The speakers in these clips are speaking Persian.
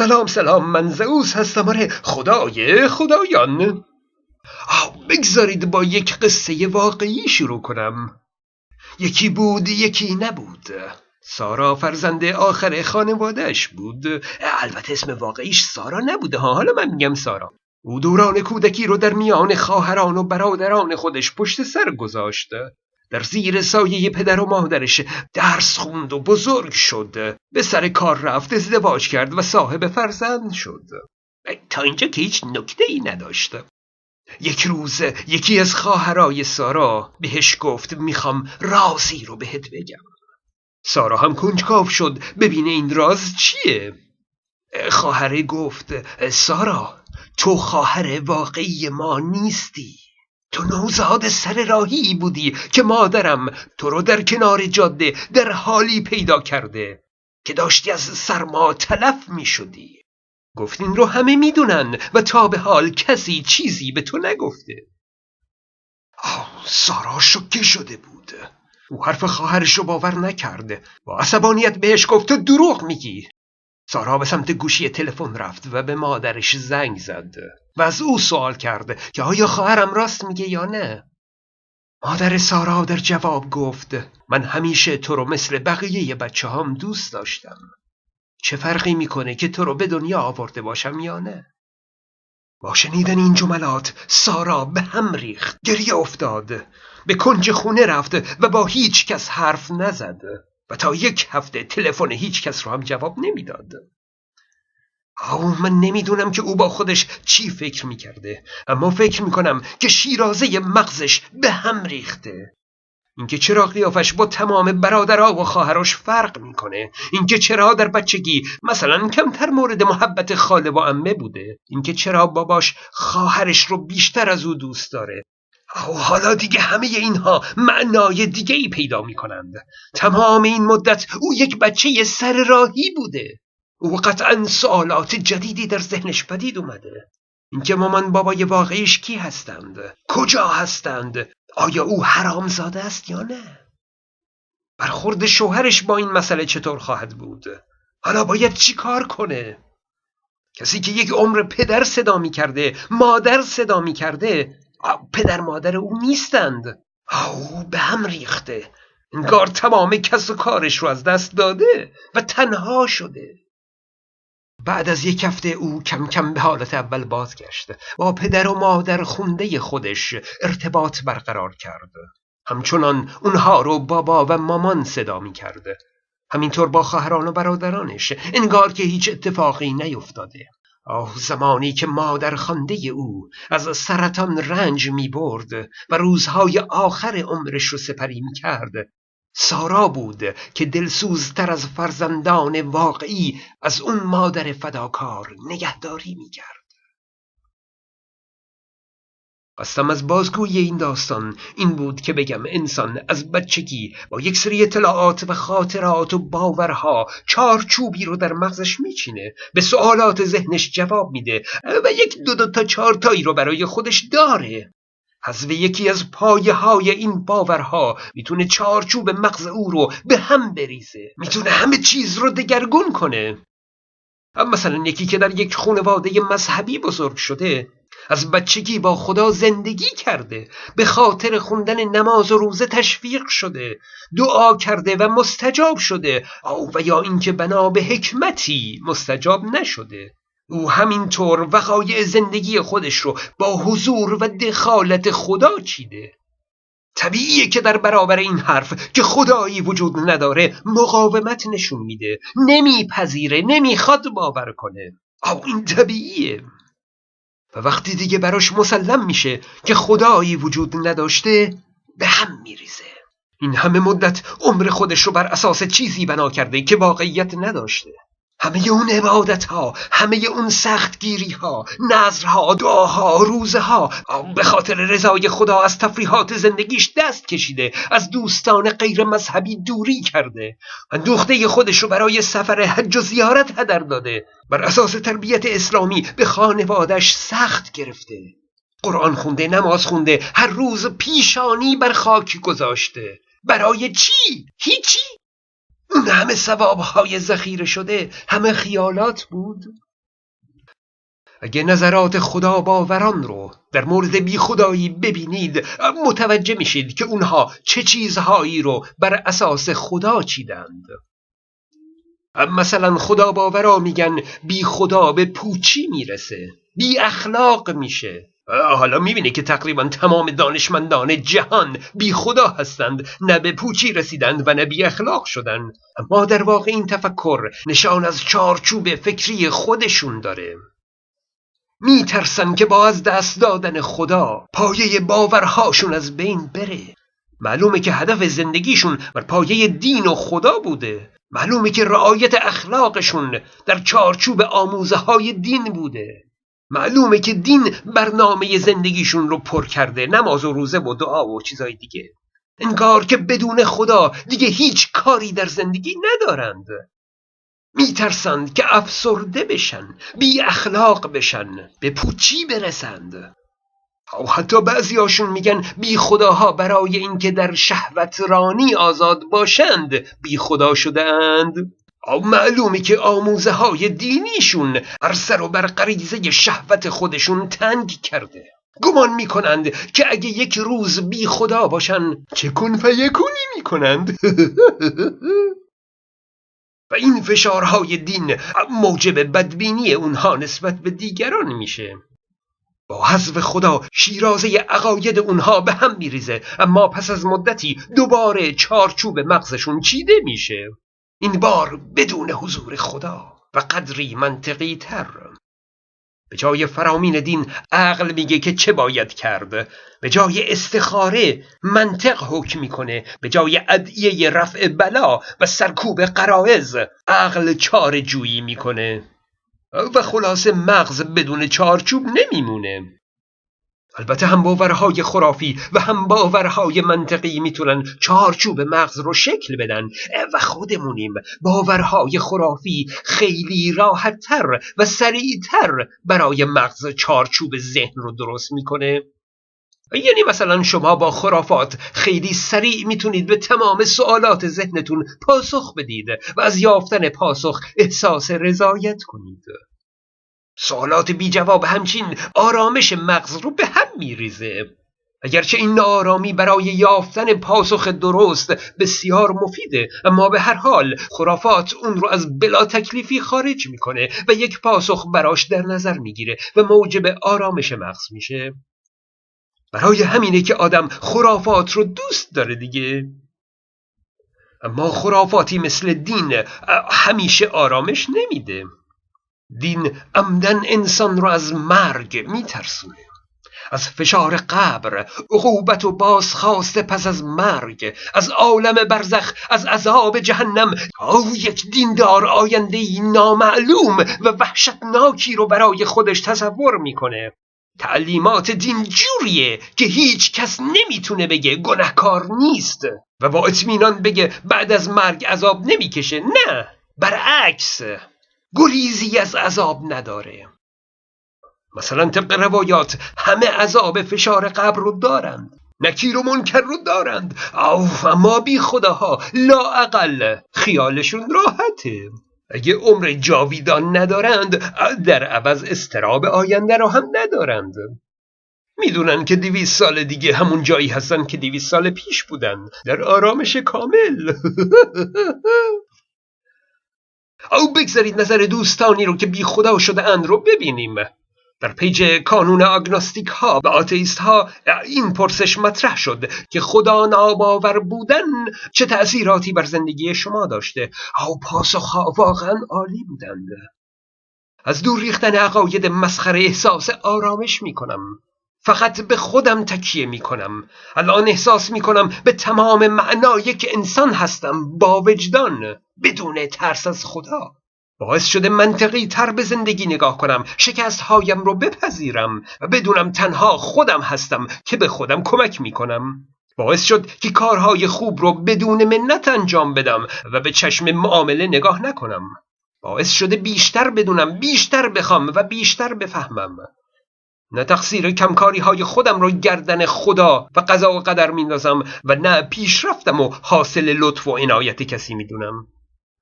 سلام سلام من زئوس هستم. آره خدای خدایان. آه بگذارید با یک قصه واقعی شروع کنم. یکی بود یکی نبود. سارا فرزند آخر خانوادهش بود. البته اسم واقعیش سارا نبوده ها؟ حالا من میگم سارا. او دوران کودکی رو در میان خواهران و برادران خودش پشت سر گذاشته در زیر سایه پدر و مادرش درس خوند و بزرگ شد. به سر کار رفت ازدواج کرد و صاحب فرزند شد. تا اینجا که هیچ نکته ای نداشت. یک روز یکی از خواهرای سارا بهش گفت می‌خوام رازی رو بهت بگم. سارا هم کنجکاو شد ببینه این راز چیه. خواهره گفت سارا تو خواهر واقعی ما نیستی. تو نوزاد سر راهی بودی که مادرم تو رو در کنار جاده در حالی پیدا کرده که داشتی از سرما تلف می شدی. گفت این رو همه می‌دونن و تا به حال کسی چیزی به تو نگفته. آه سارا شکه شده بود. او حرف خواهرش رو باور نکرده با عصبانیت بهش گفت تو دروغ میگی. سارا به سمت گوشی تلفن رفت و به مادرش زنگ زد. و از او سوال کرد که آیا خواهرم راست میگه یا نه؟ مادر سارا در جواب گفت من همیشه تو رو مثل بقیه بچه هم دوست داشتم. چه فرقی می‌کنه که تو رو به دنیا آورده باشم یا نه؟ با شنیدن این جملات سارا به هم ریخت گریه افتاد. به کنج خونه رفت و با هیچ کس حرف نزد. و تا یک هفته تلفن هیچ کس رو هم جواب نمی‌داد. آه من نمی‌دونم که او با خودش چی فکر می‌کرده. اما فکر می‌کنم که شیرازه مغزش به هم ریخته. اینکه چرا قیافش با تمام برادرها و خواهرش فرق می‌کنه. اینکه چرا در بچگی مثلا کمتر مورد محبت خاله و امه بوده. اینکه چرا باباش خواهرش رو بیشتر از او دوست داره. و حالا دیگه همه اینها معنای دیگه ای پیدا می کنند تمام این مدت او یک بچه سر راهی بوده. او قطعا سوالات جدیدی در ذهنش پدید اومده. اینکه مامان بابای واقعیش کی هستند؟ کجا هستند؟ آیا او حرامزاده است یا نه؟ برخورد شوهرش با این مسئله چطور خواهد بود؟ حالا باید چی کار کنه؟ کسی که یک عمر پدر صدا می کرده مادر صدا می کرده پدر مادر او نیستند. او به هم ریخته. انگار تمام کس و کارش رو از دست داده و تنها شده. بعد از یک هفته او کم کم به حالت اول بازگشت با پدر و مادر خونده خودش ارتباط برقرار کرد. همچنان اونها رو بابا و مامان صدا می کرد همینطور با خواهران و برادرانش انگار که هیچ اتفاقی نیفتاده. آه زمانی که مادر خانده او از سرطان رنج می برد و روزهای آخر عمرش رو سپری می کرد سارا بود که دلسوزتر از فرزندان واقعی از اون مادر فداکار نگهداری می کرد. قصدم از بازگوی این داستان این بود که بگم انسان از بچگی با یک سری اطلاعات و خاطرات و باورها چارچوبی رو در مغزش میچینه به سوالات ذهنش جواب میده و یک دو دو تا چهار تایی رو برای خودش داره حذف یکی از پایه های این باورها می‌تونه چارچوب مغز او رو به هم بریزه. می‌تونه همه چیز رو دگرگون کنه. مثلا یکی که در یک خانواده مذهبی بزرگ شده از بچگی با خدا زندگی کرده به خاطر خوندن نماز و روزه تشویق شده دعا کرده و مستجاب شده. و یا اینکه بنا به حکمتی مستجاب نشده. او همینطور وقایع زندگی خودش رو با حضور و دخالت خدا چیده. طبیعیه که در برابر این حرف که خدایی وجود نداره مقاومت نشون میده. نمیپذیره نمی‌خواد باور کنه. او این طبیعیه. و وقتی دیگه براش مسلم میشه که خدایی وجود نداشته به هم میریزه. این همه مدت عمر خودش رو بر اساس چیزی بنا کرده که واقعیت نداشته. همه اون عبادت ها همه اون سختگیری ها نظرها دعاها روزه ها به خاطر رضای خدا از تفریحات زندگیش دست کشیده از دوستان غیر مذهبی دوری کرده. اندوخته خودش رو برای سفر حج و زیارت هدر داده. بر اساس تربیت اسلامی به خانوادش سخت گرفته. قرآن خونده نماز خونده هر روز پیشانی بر خاک گذاشته. برای چی؟ هیچی! اون همه ثوابهای ذخیره شده همه خیالات بود. اگه نظرات خدا باوران رو در مورد بی خدایی ببینید متوجه میشید که اونها چه چیزهایی رو بر اساس خدا چیدند. مثلا خدا باورا میگن بی خدا به پوچی می‌رسه بی اخلاق میشه. حالا می‌بینی که تقریبا تمام دانشمندان جهان بی خدا هستند نه به پوچی رسیدند و نه بی اخلاق شدند. اما در واقع این تفکر نشان از چارچوب فکری خودشون داره. میترسن که با از دست دادن خدا پایه باورهاشون از بین بره. معلومه که هدف زندگیشون بر پایه دین و خدا بوده. معلومه که رعایت اخلاقشون در چارچوب آموزه های دین بوده. معلومه که دین برنامه زندگیشون رو پر کرده نماز و روزه و دعا و چیزای دیگه. انگار که بدون خدا دیگه هیچ کاری در زندگی ندارند. میترسند که افسرده بشن بی اخلاق بشن به پوچی برسند. او حتی بعضیاشون میگن بی خداها برای اینکه در شهوت رانی آزاد باشند بی خدا شدند معلومه که آموزه های دینیشون هر سر و بر غریزه شهوت خودشون تنگ کرده. گمان می‌کنند که اگه یک روز بی خدا باشن چه کن فیکونی می‌کنند. و این فشارهای دین موجب بدبینی اونها نسبت به دیگران میشه. با حذف خدا شیرازه عقاید اونها به هم میریزه. اما پس از مدتی دوباره چارچوب مغزشون چیده میشه. این بار بدون حضور خدا و قدری منطقی تر. به جای فرامین دین عقل میگه که چه باید کرد. به جای استخاره منطق حکم می‌کنه. به جای ادعیه رفع بلا و سرکوب قرائز عقل چار جویی می‌کنه. و خلاصه مغز بدون چارچوب نمیمونه. البته هم باورهای خرافی و هم باورهای منطقی می‌تونن چارچوب مغز رو شکل بدن. و خودمونیم باورهای خرافی خیلی راحتتر و سریعتر برای مغز چارچوب ذهن رو درست می‌کنه. یعنی مثلا شما با خرافات خیلی سریع می‌تونید به تمام سوالات ذهنتون پاسخ بدید و از یافتن پاسخ احساس رضایت کنید. سوالات بی جواب همچین آرامش مغز رو به هم میریزه. اگرچه این ناآرامی برای یافتن پاسخ درست بسیار مفیده اما به هر حال خرافات اون رو از بلا تکلیفی خارج می‌کنه و یک پاسخ براش در نظر می‌گیره و موجب آرامش مغز میشه. برای همینه که آدم خرافات رو دوست داره دیگه. اما خرافاتی مثل دین همیشه آرامش نمیده. دین عمدن انسان رو از مرگ میترسونه. از فشار قبر عقوبت و بازخواست پس از مرگ از عالم برزخ از عذاب جهنم او یک دیندار آینده نامعلوم و وحشتناکی رو برای خودش تصور می‌کنه. تعلیمات دین جوریه که هیچ کس نمی‌تونه بگه گنهکار نیست و با اطمینان بگه بعد از مرگ عذاب نمی‌کشه نه. برعکس. گریزی از عذاب نداره. مثلا طبق روایات همه عذاب فشار قبر رو دارند نکیر و منکر رو دارند. او اما بی خداها لااقل خیالشون راحته. اگه عمر جاویدان ندارند در عوض اضطراب آینده رو هم ندارند. می‌دونن که دویست سال دیگه همون جایی هستن که دویست سال پیش بودن. در آرامش کامل. و بگذارید نظر دوستانی رو که بی خدا شده اند رو ببینیم. در page کانون agnostic ها و آتئیست ها این پرسش مطرح شد که خدا ناباور بودن چه تأثیراتی بر زندگی شما داشته. او پاسخ ها واقعا عالی بودند. از دور ریختن عقاید مسخره احساس آرامش می کنم. فقط به خودم تکیه می کنم. الان احساس می کنم به تمام معنای که انسان هستم با وجدان. بدون ترس از خدا. باعث شده منطقی تر به زندگی نگاه کنم شکست هایم رو بپذیرم و بدونم تنها خودم هستم که به خودم کمک می کنم باعث شد که کارهای خوب رو بدون منت انجام بدم و به چشم معامله نگاه نکنم. باعث شده بیشتر بدونم بیشتر بخوام و بیشتر بفهمم. نه تقصیر کمکاری های خودم رو گردن خدا و قضا و قدر میندازم و نه پیشرفتم و حاصل لطف و عنایت کسی می‌دونم.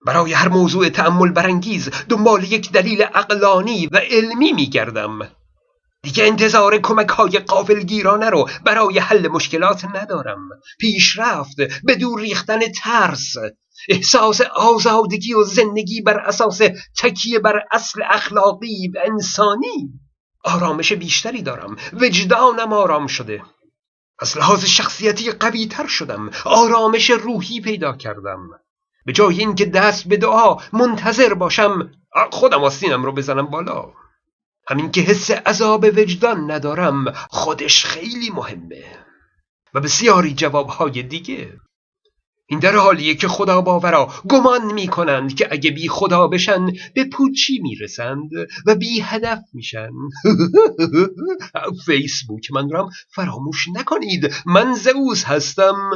برای هر موضوع تأمل برانگیز دنبال یک دلیل اقلانی و علمی میگردم. دیگه انتظار کمک های قافلگیرانه رو برای حل مشکلات ندارم. پیشرفت به دور ریختن ترس. احساس آزادگی و زندگی بر اساس تکیه بر اصل اخلاقی و انسانی. آرامش بیشتری دارم. وجدانم آرام شده. از لحاظ شخصیتی قوی تر شدم. آرامش روحی پیدا کردم. به جای اینکه دست به دعا منتظر باشم خودم آستینم رو بزنم بالا. همین که حس عذاب وجدان ندارم خودش خیلی مهمه. و بسیاری جوابهای دیگه. این در حالیه که خدا باورا گمان می کنند که اگه بی خدا بشن به پوچی می‌رسند؟ و بی هدف میشن. فیسبوک من رام فراموش نکنید. من زئوس هستم.